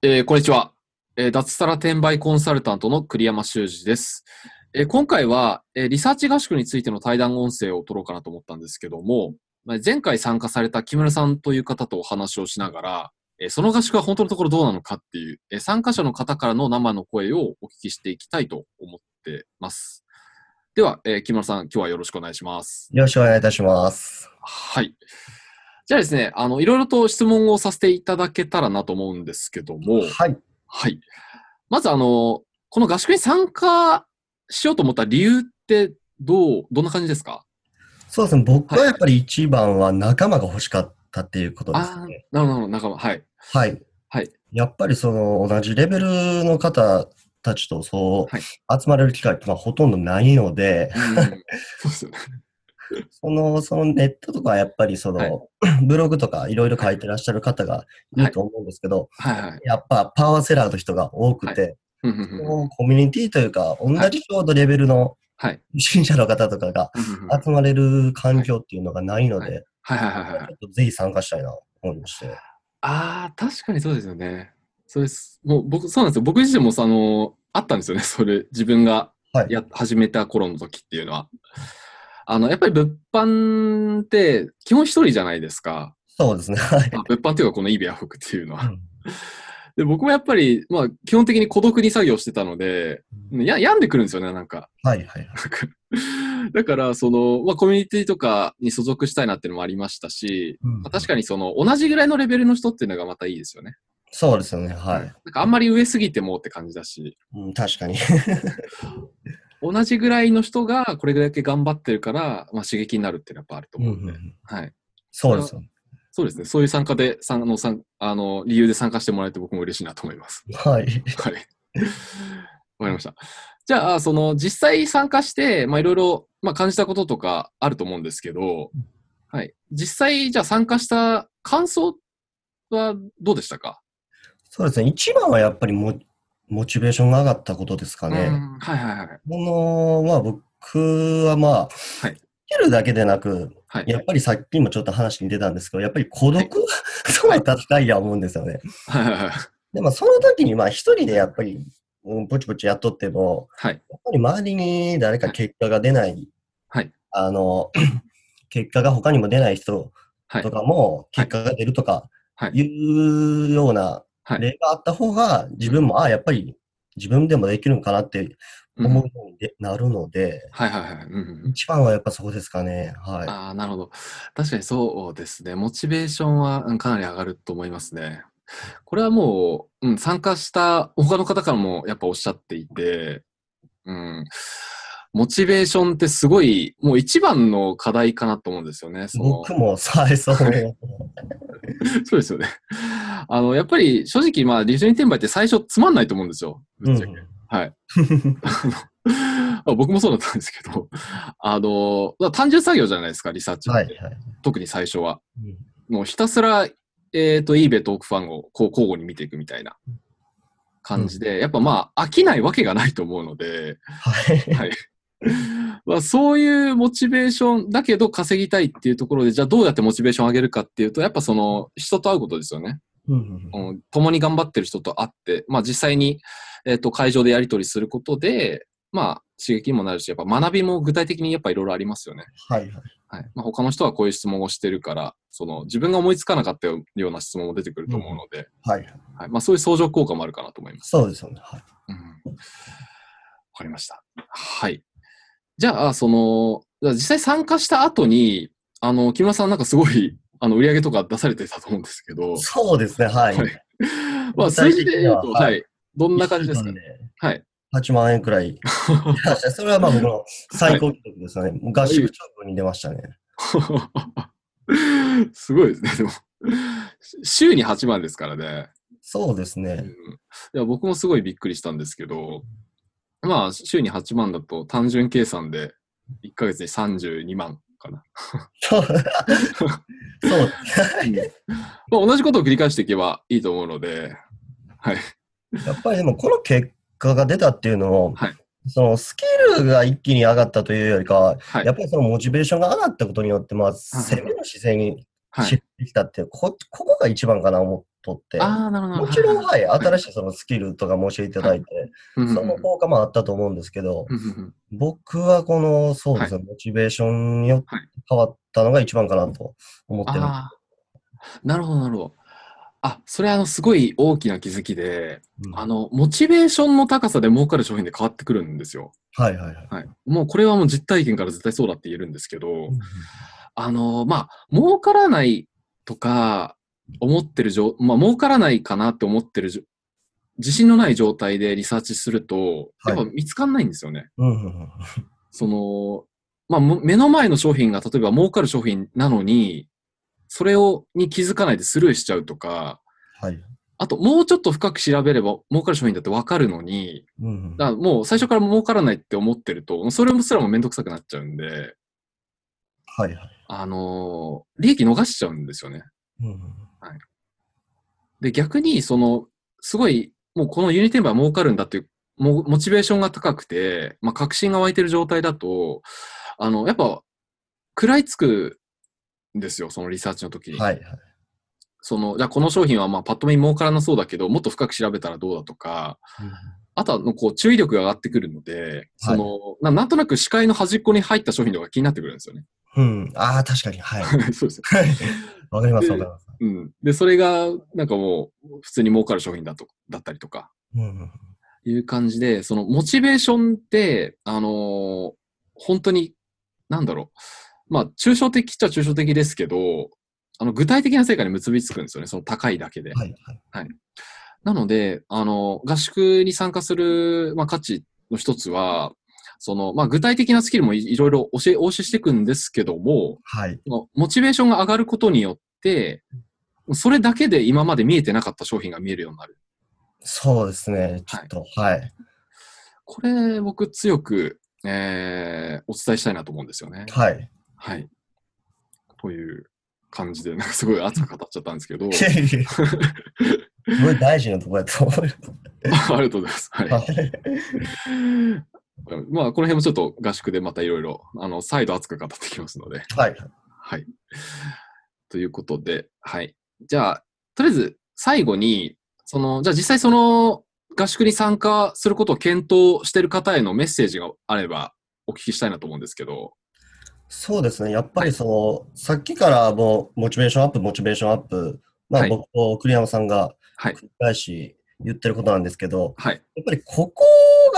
えーこんにちは、えー脱サラ転売コンサルタントの栗山修司です。えー今回は、えーリサーチ合宿についての対談音声を取ろうかなと思ったんですけども、まあ前回参加された木村さんという方とお話をしながら、えーその合宿は本当のところどうなのかっていう、えー参加者の方からの生の声をお聞きしていきたいと思ってます。では、えー木村さん、今日はよろしくお願いします。よろしくお願いいたします。はい。じゃあですね、あの、いろいろと質問をさせていただけたらなと思うんですけども、はい。はい。まず、あの、この合宿に参加しようと思った理由って、どう、どんな感じですか？そうですね。僕はやっぱり一番は仲間が欲しかったっていうことですね。、なるほど、仲間。はい。はい。はい。やっぱりその同じレベルの方たちとそう、はい集まれる機会ってまあほとんどないので、うんそうですよね。その、そのネットとかはやっぱりその、はい ブログとかいろいろ書いてらっしゃる方がいると思うんですけど、はいはい。やっぱパワーセラーの人が多くて、うんうんうんそのコミュニティというか、同じちょうどレベルのはい。初心者の方とかが集まれる環境っていうのがないので、ぜひ参加したいなと思いまして。ああ、確かにそうですよね。そうです。もう僕、そうなんですよ。僕自身もさ、あの、あったんですよね。それ、自分がはいや、始めた頃の時っていうのは。あの、やっぱり物販って基本一人じゃないですか。そうですね。はい。あ物販っていうかこのイーベアフックっていうのは。うんで、僕もやっぱり、まあ、基本的に孤独に作業してたので、や、病んでくるんですよね、なんか。はいはい。なんか だから、その、まあ、コミュニティとかに所属したいなっていうのもありましたし、うんまあ確かにその、同じぐらいのレベルの人っていうのがまたいいですよね。そうですよね。はい。なんかあんまり上すぎてもって感じだし、うん、確かに。同じぐらいの人がこれだけ頑張ってるから、まあ、刺激になるっていうのはやっぱあるとうんう思うんで、んはい。そうですよね。そうですね。そういう参加で、参あの、参あの、理由で参加してもらえて僕も嬉しいなと思います。はい。はい。わかりました。じゃあ、その、実際参加して、まあ、いろいろ、まあ、感じたこととかあると思うんですけど、はい。実際、じゃあ参加した感想はどうでしたか？そうですね。一番はやっぱりモモチベーションが上がったことですかうね。んはいはいはい。この、まあ僕はまあ、はいるだけでなく、はい。やっぱりさっきもちょっと話に出たんですけど、やっぱり孤独、そういった深いや思うんですよね。はいはいはい。でもその時にまあ一人でやっぱり、うん、ポチポチやっとっても、はい。やっぱり周りに誰か結果が出ない、はい。あの、結果が他にも出ない人はいと。かも結果が出るとかはいいうようなはい。例があった方が自分も、ああ、やっぱり自分でもできるのかなって思うようにでなるので、はいはいはい。うん一番はやっぱそこですかね。はい。ああ、なるほど。確かにそうですね。モチベーションはうんかなり上がると思いますね。これはもう、うん、参加した他の方からもやっぱおっしゃっていて、うん、モチベーションってすごい、もう一番の課題かなと思うんですよね。その僕も、はい、そう。そうですよね。あの、やっぱり正直、まあ、リジョニー転売って最初つまんないと思うんですよ。ぶっちゃけ。はい。あの 僕もそうだったんですけど、あの、まあ単純作業じゃないですか、リサーチって。はい、はい。特に最初は。うんもうひたすら、えっ、と、eBay とオークファンをこう交互に見ていくみたいな感じで、やっぱまあ、飽きないわけがないと思うので、はい。はい。まあ、そういうモチベーションだけど稼ぎたいっていうところで、じゃあどうやってモチベーションを上げるかっていうと、やっぱその人と会うことですよね。うんうんうん共に頑張ってる人と会って、まあ実際に、えっ、と、会場でやり取りすることで、まあ刺激にもなるし、やっぱ学びも具体的にやっぱいろいろありますよね。はい、はい。はい。まあ他の人はこういう質問をしてるから、その自分が思いつかなかったような質問も出てくると思うので、はい。はい。まあそういう相乗効果もあるかなと思います。そうですよね。はい。うん。わかりました。はい。じゃあ、その、実際参加した後に、あの、木村さんなんかすごい、あの、売り上げとか出されてたと思うんですけど、そうですね、はい。はいまあ数字で言うと、ははい。どんな感じですかね？はい。8万円くらい。いやそれはまあ僕の最高記録ですね。合宿直後に出ましたね。すごいですね。でも、週に8万ですからね。そうですね。うんいや僕もすごいびっくりしたんですけど、まあ、週に8万だと単純計算で1ヶ月に32万かな。そう。そう。まあ、同じことを繰り返していけばいいと思うので、はい。やっぱりでもこの結果が出たっていうのも、はいそのスキルが一気に上がったというよりかは、はいやっぱりそのモチベーションが上がったことによって、まあ、攻めの姿勢にはい。シフトできたっていう、こここが一番かな思とって。もちろん、はい、はい新しいそのスキルとかも教えていただいて、うんうんその効果もあったと思うんですけど、うんうんうん僕はこの、そうですね、モチベーションによってはい変わったのが一番かなと思ってる。ああ、なるほど、なるほど。あ、それあの、すごい大きな気づきで、うんあの、モチベーションの高さで儲かる商品で変わってくるんですよ。はいはいはい。はい。もうこれはもう実体験から絶対そうだって言えるんですけど、あの、まあ、儲からないとか、思ってる状、まあ、儲からないかなって思ってる自信のない状態でリサーチすると、やっぱ見つかんないんですよね。うんうんうんその、まあ、も目の前の商品が例えば儲かる商品なのに、それを、に気づかないでスルーしちゃうとか、はい。あと、もうちょっと深く調べれば儲かる商品だってわかるのに、うんうんだからもう最初から儲からないって思ってると、それもすらもめんどくさくなっちゃうんで、はいはい。あのー利益逃しちゃうんですよね。うんうんで、逆に、その、すごい、もうこのユニテンバー儲かるんだっていう、もモチベーションが高くて、まあ、確信が湧いてる状態だと、あの、やっぱ、食らいつくんですよ、そのリサーチの時に。はいはい。その、じゃあこの商品はまあパッと見儲からなそうだけど、もっと深く調べたらどうだとか、あとはのこう注意力が上がってくるので、その、ななんとなく視界の端っこに入った商品とか気になってくるんですよね。うん。ああ、確かに。はい。そうです。はいわかりますわかります。うん。で、それが、なんかもう、普通に儲かる商品だと、だったりとか、いう感じで、その、モチベーションって、あのー本当に、なんだろう。まあ、抽象的っちゃ抽象的ですけど、あの、具体的な成果に結びつくんですよね。その高いだけで。はいはい。なので、あの、合宿に参加する、まあ、価値の一つは、その、まあ、具体的なスキルもいいろいろ教え、お教えしていくんですけども、はい。モチベーションが上がることによって、それだけで今まで見えてなかった商品が見えるようになる。そうですね。ちょっと、はい。これ、僕強く、えー、お伝えしたいなと思うんですよね。はい。はい。という感じで、なんかすごい熱く語っちゃったんですけど、すごい 大事なところだと思います。ありがとうございます。はい。はいまあ、この辺もちょっと合宿でまたいろいろ、あの、再度熱く語ってきますので。はい。はい。ということで、はい。じゃあ、とりあえず、最後に、その、じゃあ実際その合宿に参加することを検討している方へのメッセージがあればお聞きしたいなと思うんですけど。そうですね。やっぱりその、さっきからもう、モチベーションアップ、モチベーションアップ、まあはい僕と栗山さんがはい。繰り返し言ってることなんですけど、はい。やっぱりここ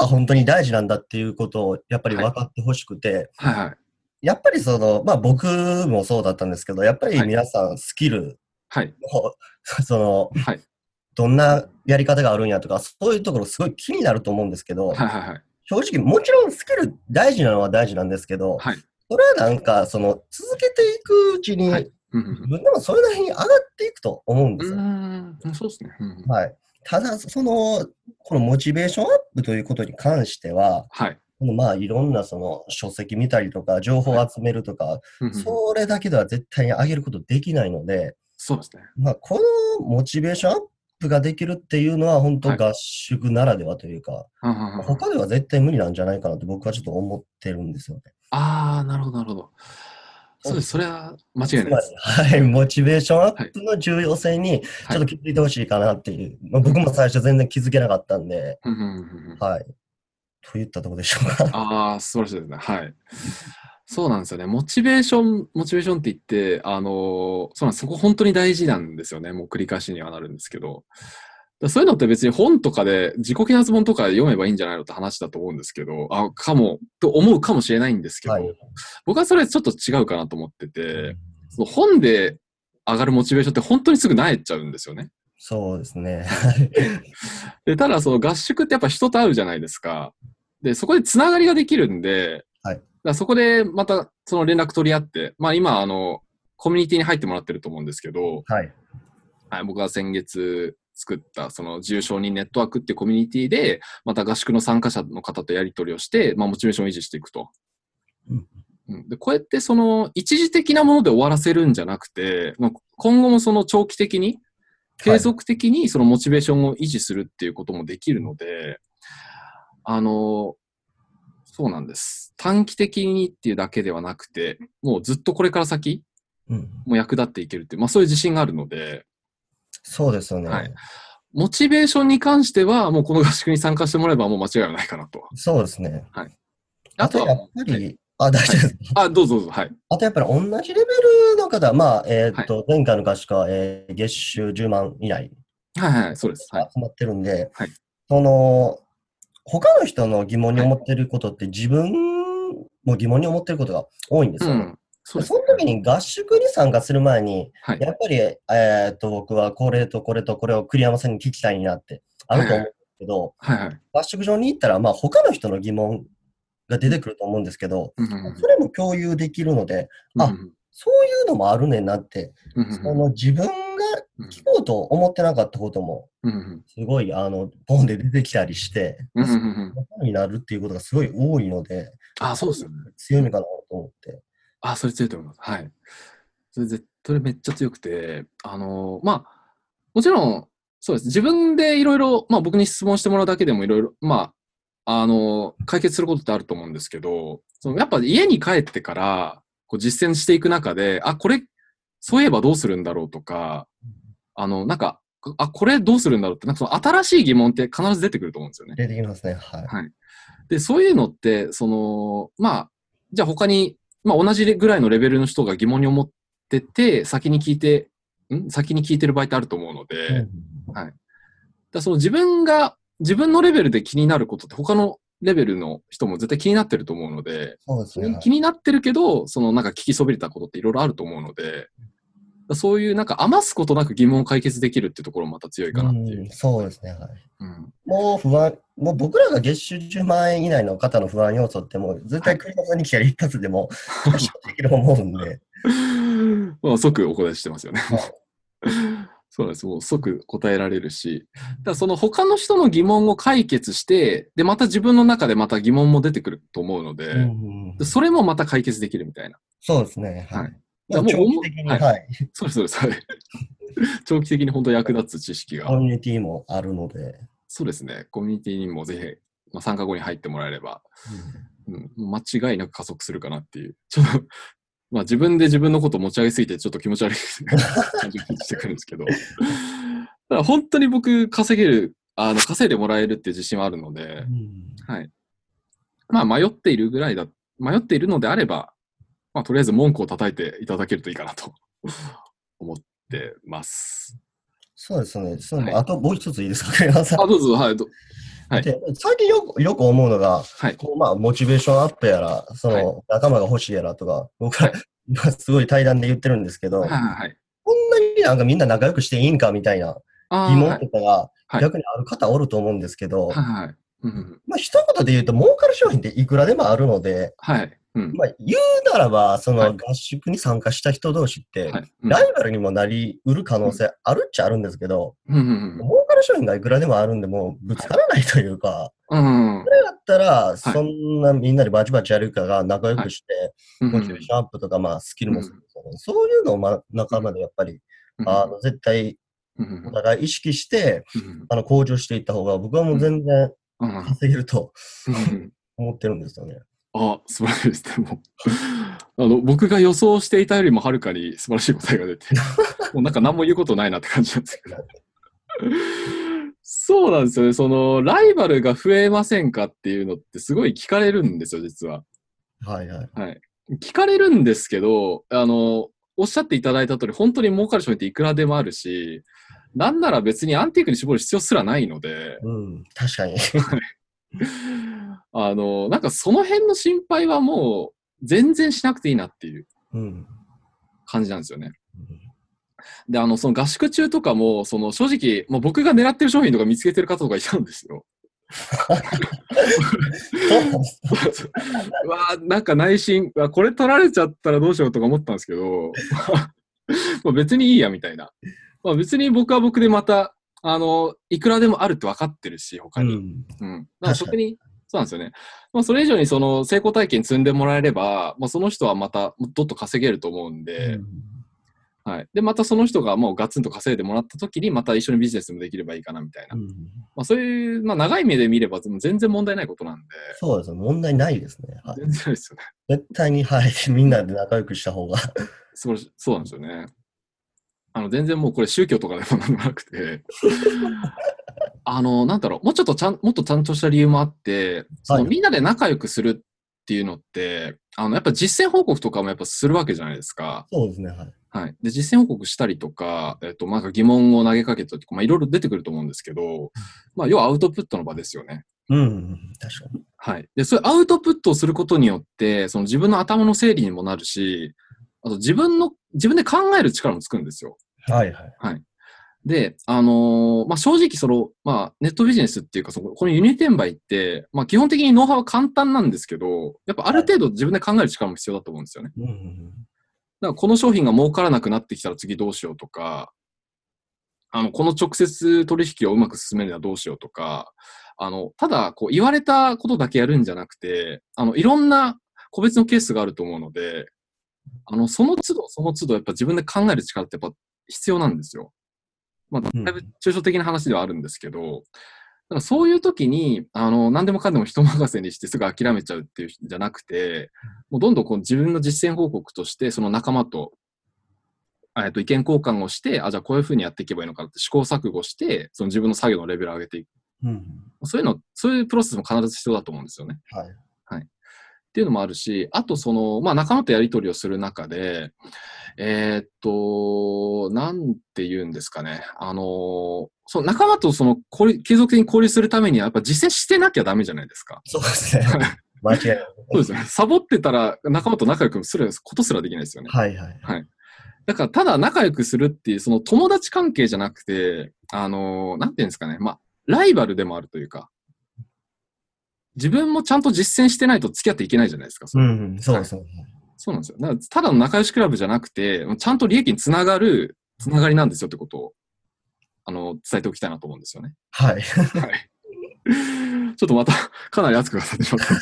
が本当に大事なんだっていうことをやっぱり分かってほしくて、はいはい。やっぱりその、まあ僕もそうだったんですけど、やっぱり皆さんスキルはい。の、その、はい。どんなやり方があるんやとか、そういうところすごい気になると思うんですけど、はいはいはい。正直もちろんスキル大事なのは大事なんですけど、はい。それはなんか、その、続けていくうちに、自分でもそれなりに上がっていくと思うんですよ。うんそうですね。うんうんはい。ただ、その、このモチベーションアップということに関しては、はい。このまあ、いろんなその書籍見たりとか、情報を集めるとか、うんうんそれだけでは絶対に上げることできないので、そうですね。まあ、このモチベーションアップができるっていうのは、本当はい合宿ならではというか、うんうんうん他では絶対無理なんじゃないかなと僕はちょっと思ってるんですよね。ああ、なるほど、なるほど。そうです。それは間違いないです。はい、モチベーションアップの重要性にちょっと気づいてほしいかなっていう、まあ、僕も最初全然気づけなかったんで、はい。といったところでしょうか。ああ、素晴らしいですね。はい。そうなんですよね。モチベーション、モチベーションって言って、あのーそうなんです。そこ本当に大事なんですよね。もう繰り返しにはなるんですけど。だそういうのって別に本とかで自己啓発本とかで読めばいいんじゃないのって話だと思うんですけど、あ、かも、と思うかもしれないんですけど、はい僕はそれちょっと違うかなと思ってて、その本で上がるモチベーションって本当にすぐ萎えちゃうんですよね。そうですね。で、ただその合宿ってやっぱ人と会うじゃないですか。で、そこでつながりができるんで、はいだそこでまたその連絡取り合って、まあ今あの、コミュニティに入ってもらってると思うんですけど、はい。はい、僕が先月作ったその自由承認ネットワークっていうコミュニティで、また合宿の参加者の方とやり取りをして、まあモチベーションを維持していくと。うんうんでこうやってその一時的なもので終わらせるんじゃなくて、まあ今後もその長期的に、継続的にそのモチベーションを維持するっていうこともできるので、あの、そうなんです。短期的にっていうだけではなくて、もうずっとこれから先、うん。もう役立っていけるっていう、まあそういう自信があるので、そうですよね。はいモチベーションに関しては、もうこの合宿に参加してもらえばもう間違いはないかなと。そうですね。はい。あとやっぱり、あ、大丈夫です。あ、どうぞどうぞ。はい。あとやっぱり同じレベルの方、まあ、えーっと、前回の合宿は、えー月収10万以内はいはい、そうです。はい。集まってるんで、はいその、他の人の疑問に思ってることって自分も疑問に思ってることが多いんですよね。うん。その時に合宿に参加する前に、はい。やっぱり、えーっと、僕はこれとこれとこれを栗山さんに聞きたいなってあると思うんですけど、はいはい。合宿場に行ったら、まあ、他の人の疑問が出てくると思うんですけど、うんうんそれも共有できるので、うん。あうんそういうのもあるねんなって、うんうんその自分が聞こうと思ってなかったことも、うんうんすごい、あの、ポンで出てきたりして、うんうんうんうんになるっていうことがすごい多いので、あ、そうですよね。強みかなと思って。あ、それ強いと思います。はい。それぜ、それめっちゃ強くて、あのーまあ、もちろん、そうです。自分でいろいろ、まあ僕に質問してもらうだけでもいろいろ、まあ、あのー解決することってあると思うんですけど、そのやっぱ家に帰ってから、こう実践していく中で、あ、これ、そういえばどうするんだろうとか、あの、なんか、あ、これどうするんだろうって、なんかその新しい疑問って必ず出てくると思うんですよね。出てきますね。はい。はい。で、そういうのって、その、まあ、じゃあ他に、まあ同じぐらいのレベルの人が疑問に思ってて、先に聞いて、ん？先に聞いてる場合ってあると思うので、うんだその自分が、自分のレベルで気になることって他のレベルの人も絶対気になってると思うので、そうですね。はい。気になってるけど、そのなんか聞きそびれたことっていろいろあると思うので、そういうなんか余すことなく疑問を解決できるっていうところもまた強いかなっていううん。そうですね。はい。うんもう不安、もう僕らが月収10万円以内の方の不安要素ってもう絶対栗山さんに来たら一発でも解消できると思うんで。まあ、即お答えしてますよねはい。そうです。もう即答えられるし。だその他の人の疑問を解決して、で、また自分の中でまた疑問も出てくると思うので、うんでそれもまた解決できるみたいな。そうですね。ははいい。まあもう長期的に、ははい い。そうです、そうです。は い長期的に本当役立つ知識が。コミュニティもあるので。そうですね。コミュニティにもぜひ、まあ、参加後に入ってもらえれば、うん、間違いなく加速するかなっていう。ちょっと、まあ自分で自分のことを持ち上げすぎてちょっと気持ち悪い感じがしてくるんですけど。だから本当に僕稼げる、あの、稼いでもらえるっていう自信はあるので、はい。まあ迷っているぐらいだ、迷っているのであれば、まあとりあえず文句を叩いていただけるといいかなと 思ってます。そうですね。そのはいあともう一ついいですか、あ、どうぞ、はい、どはいで最近よくよく思うのが、はい。こうまあ、モチベーションアップやら、そはいの仲間が欲しいやらとか、僕はは 今すごい対談で言ってるんですけど、はい、はい、はい。こんなになんかみんな仲良くしていいんかみたいな疑問とかがはい逆にある方おると思うんですけど、はい、はい。まあ一言で言うと儲かる商品っていくらでもあるので、はい。うん。まあ言うならば、そはいの合宿に参加した人同士って、はい。うんライバルにもなりうる可能性あるっちゃあるんですけど、うんうん儲かる商品がいくらでもあるんで、もうぶつからないというか、うん。うんそれだったら、そんなみんなでバチバチやるかが仲良くして、うん。モチベーションアップとか、まあ、スキルもそうですよね。そういうのを、ま、仲間でやっぱり、あの、絶対、うんお互い意識して、うんあの、向上していった方が、僕はもう全然うん稼げるとうん思ってるんですよね。あ、素晴らしいです。でも、あの、僕が予想していたよりもはるかに素晴らしい答えが出て、もうなんか何も言うことないなって感じなんですけど。そうなんですよね。その、ライバルが増えませんかっていうのってすごい聞かれるんですよ、実は。はいはい。はい。聞かれるんですけど、あの、おっしゃっていただいた通り、本当に儲かる商品っていくらでもあるし、なんなら別にアンティークに絞る必要すらないので、うん、確かに。あの、なんかその辺の心配はもう全然しなくていいなっていううん。感じなんですよね。で、あの、その合宿中とかも、その正直、もう僕が狙ってる商品とか見つけてる方とかいたんですよ。そう わーなんか内心、これ取られちゃったらどうしようとか思ったんですけど、まあ別にいいやみたいな。まあ別に僕は僕でまた、あの、いくらでもあるって分かってるし、他に。うん。うん。だからそこに、そうなんですよね。まあそれ以上にその成功体験積んでもらえれば、まあその人はまたどっと稼げると思うんで、はい。で、またその人がもうガツンと稼いでもらった時に、また一緒にビジネスもできればいいかなみたいな。うんまあそういう、まあ長い目で見れば全然問題ないことなんで、そうですね。問題ないですね。はい、全然ですよね。絶対に、はい。みんなで仲良くした方が。素晴らしい。そうなんですよね。あの、全然もうこれ宗教とかでもなんでもなくて、あの、なんだろう、もうちょっとちゃん、もっとちゃんとした理由もあって、そのはいみんなで仲良くするっていうのって、あの、やっぱ実践報告とかもやっぱするわけじゃないですか。そうですね、はい。はい。で、実践報告したりとか、えっと、なんか疑問を投げかけたりとか、まあ、いろいろ出てくると思うんですけど、まあ、要はアウトプットの場ですよね。うんうん、確かに。はい。で、そういうアウトプットをすることによって、その自分の頭の整理にもなるし、あと自分の、自分で考える力もつくんですよ。はいはい。で、あのーまあ、正直その、まあ、ネットビジネスっていうか、そのこの輸入転売って、まあ、基本的にノウハウは簡単なんですけど、やっぱある程度自分で考える力も必要だと思うんですよね。うんうんだからこの商品が儲からなくなってきたら次どうしようとか、あの、この直接取引をうまく進めるにはどうしようとか、あの、ただ、こう、言われたことだけやるんじゃなくて、あの、いろんな個別のケースがあると思うので、あの、その都度、その都度、やっぱ自分で考える力ってやっぱ必要なんですよ。まあ、だうんいぶ抽象的な話ではあるんですけど、だからそういう時に、あの、何でもかんでも人任せにしてすぐ諦めちゃうっていうんじゃなくて、もうどんどんこう自分の実践報告として、その仲間と、えっと、意見交換をして、あ、じゃあこういうふうにやっていけばいいのかって試行錯誤して、その自分の作業のレベルを上げていく。うんそういうの、そういうプロセスも必ず必要だと思うんですよね。はい。っていうのもあるし、あとその、まあ仲間とやり取りをする中で、えーっと、なんて言うんですかね。あの、その仲間とその、継続的に交流するためには、やっぱ実践してなきゃダメじゃないですか。そうですね。間違いない。そうですね。サボってたら仲間と仲良くすることすらできないですよね。はいはい。だから、ただ仲良くするっていう、その友達関係じゃなくて、あの、なんていうんですかね。まあ、ライバルでもあるというか、自分もちゃんと実践してないと付き合っていけないじゃないですか。うんうん、そうですね。そうなんですよ。だからただの仲良しクラブじゃなくて、ちゃんと利益につながるつながりなんですよってことを、あの、伝えておきたいなと思うんですよね。はい。はい。ちょっとまた、かなり熱く語ってしまった。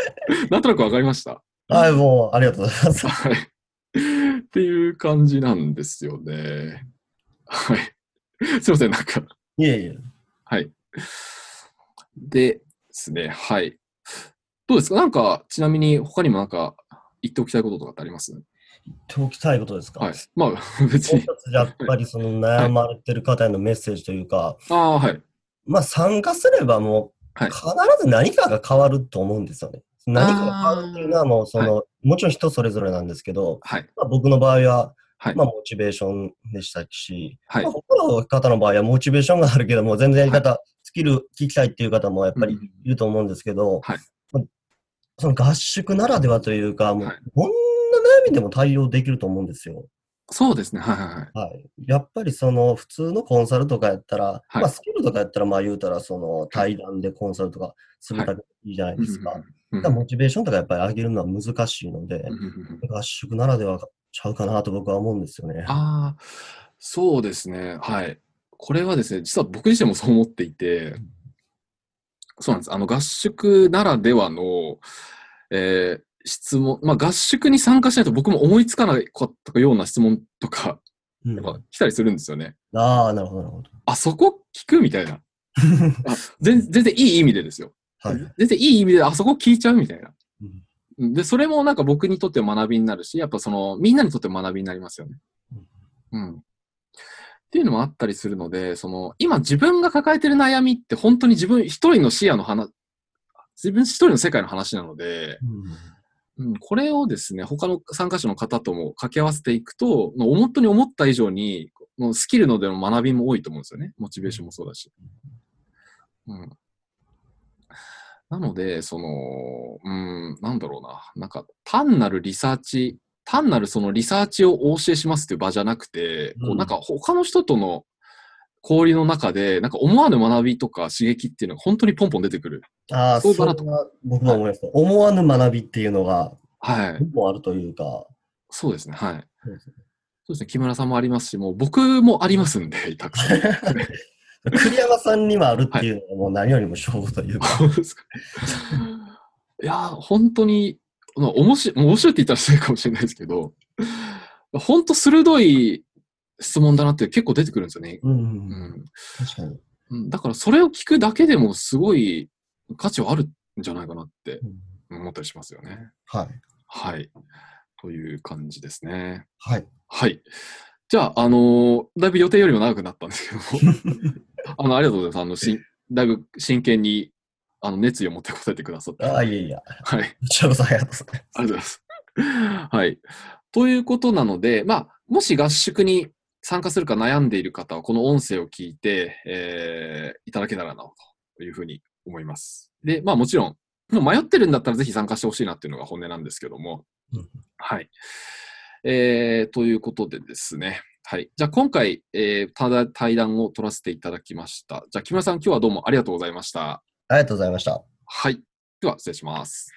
なんとなくわかりました。はい、もう、ありがとうございます。はい。っていう感じなんですよね。はい。すいません、なんか。いえいえ。はい。でですね、はい。どうですか？なんか、ちなみに他にもなんか、言っておきたいこととかってあります？言っておきたいことですか？はい。まあ、別に。やっぱりその悩まれてる方へのメッセージというか、ああ、はい。まあ参加すればもうはい必ず何かが変わると思うんですよね。何かが変わるっていうのはもうその、もちろん人それぞれなんですけど、はい。まあ、僕の場合は、はいまあモチベーションでしたし、はいまあ、他の方の場合はモチベーションがあるけども、全然やり方、スキル聞きたいっていう方もやっぱりうんいると思うんですけど、はいまあその合宿ならではというか、もうはいどんな悩みでも対応できると思うんですよ。そうですね。はいはいはい。はい、やっぱりその普通のコンサルとかやったら、はいまあスキルとかやったらまあ言うたらその対談でコンサルとかするだけでいいじゃないですか。うんだからモチベーションとかやっぱり上げるのは難しいので、うんうんうん合宿ならではちゃうかなと僕は思うんですよね。ああ、そうですね。はい。これはですね、実は僕自身もそう思っていて、そうなんです。あの、合宿ならではの、えー質問、まあ、合宿に参加しないと僕も思いつかなかったような質問とか、うんやっぱ来たりするんですよね。ああ、なるほど、なるほど。あ、そこ聞くみたいな。あ全全然いい意味でですよ。はい。全然いい意味で、あそこ聞いちゃうみたいな。うんで、それもなんか僕にとって学びになるし、やっぱその、みんなにとって学びになりますよね。うん。っていうのもあったりするので、その、今自分が抱えてる悩みって本当に自分一人の視野の話、自分一人の世界の話なので、うん、これをですね、他の参加者の方とも掛け合わせていくと、もう本当に思った以上に、もうスキルのでの学びも多いと思うんですよね。モチベーションもそうだし。うん。なので、その、うん、なんだろうな。なんか、単なるリサーチ、単なるそのリサーチをお教えしますっていう場じゃなくて、こううんなんか他の人との交流の中で、なんか思わぬ学びとか刺激っていうのが本当にポンポン出てくる。ああ、そうだとそれは僕も思います。思わぬ学びっていうのが、はい。僕もあるというか、そうですね。はい。そうですねすね。木村さんもありますし、もう僕もありますんで、たくさん。栗山さんにもあるっていうのはもう何よりも勝負というか、そうですか。いやー、本当に、まあ、面白い、面白いって言ったら失礼かもしれないですけど、本当鋭い質問だなって結構出てくるんですよね。うんう、うんん。確かに。うんだからそれを聞くだけでもすごい価値はあるんじゃないかなってうん思ったりしますよね。はい。はい。という感じですね。はい。はい。じゃあ、あのーだいぶ予定よりも長くなったんですけども、あの、ありがとうございます。あの、しだいぶ真剣に、あの、熱意を持って答えてくださって。ああ、いやいや。はい。こちらこそありがとうございます。ありがとうございます。はい。ということなので、まあ、もし合宿に参加するか悩んでいる方は、この音声を聞いて、えーいただけたらなというふうに思います。で、まあもちろん、もう迷ってるんだったらぜひ参加してほしいなっていうのが本音なんですけどもうん。はい。えーということでですね。はい。じゃあ今回、えーただ対談を取らせていただきました。じゃあ木村さん、今日はどうもありがとうございました。ありがとうございました。はい。では、失礼します。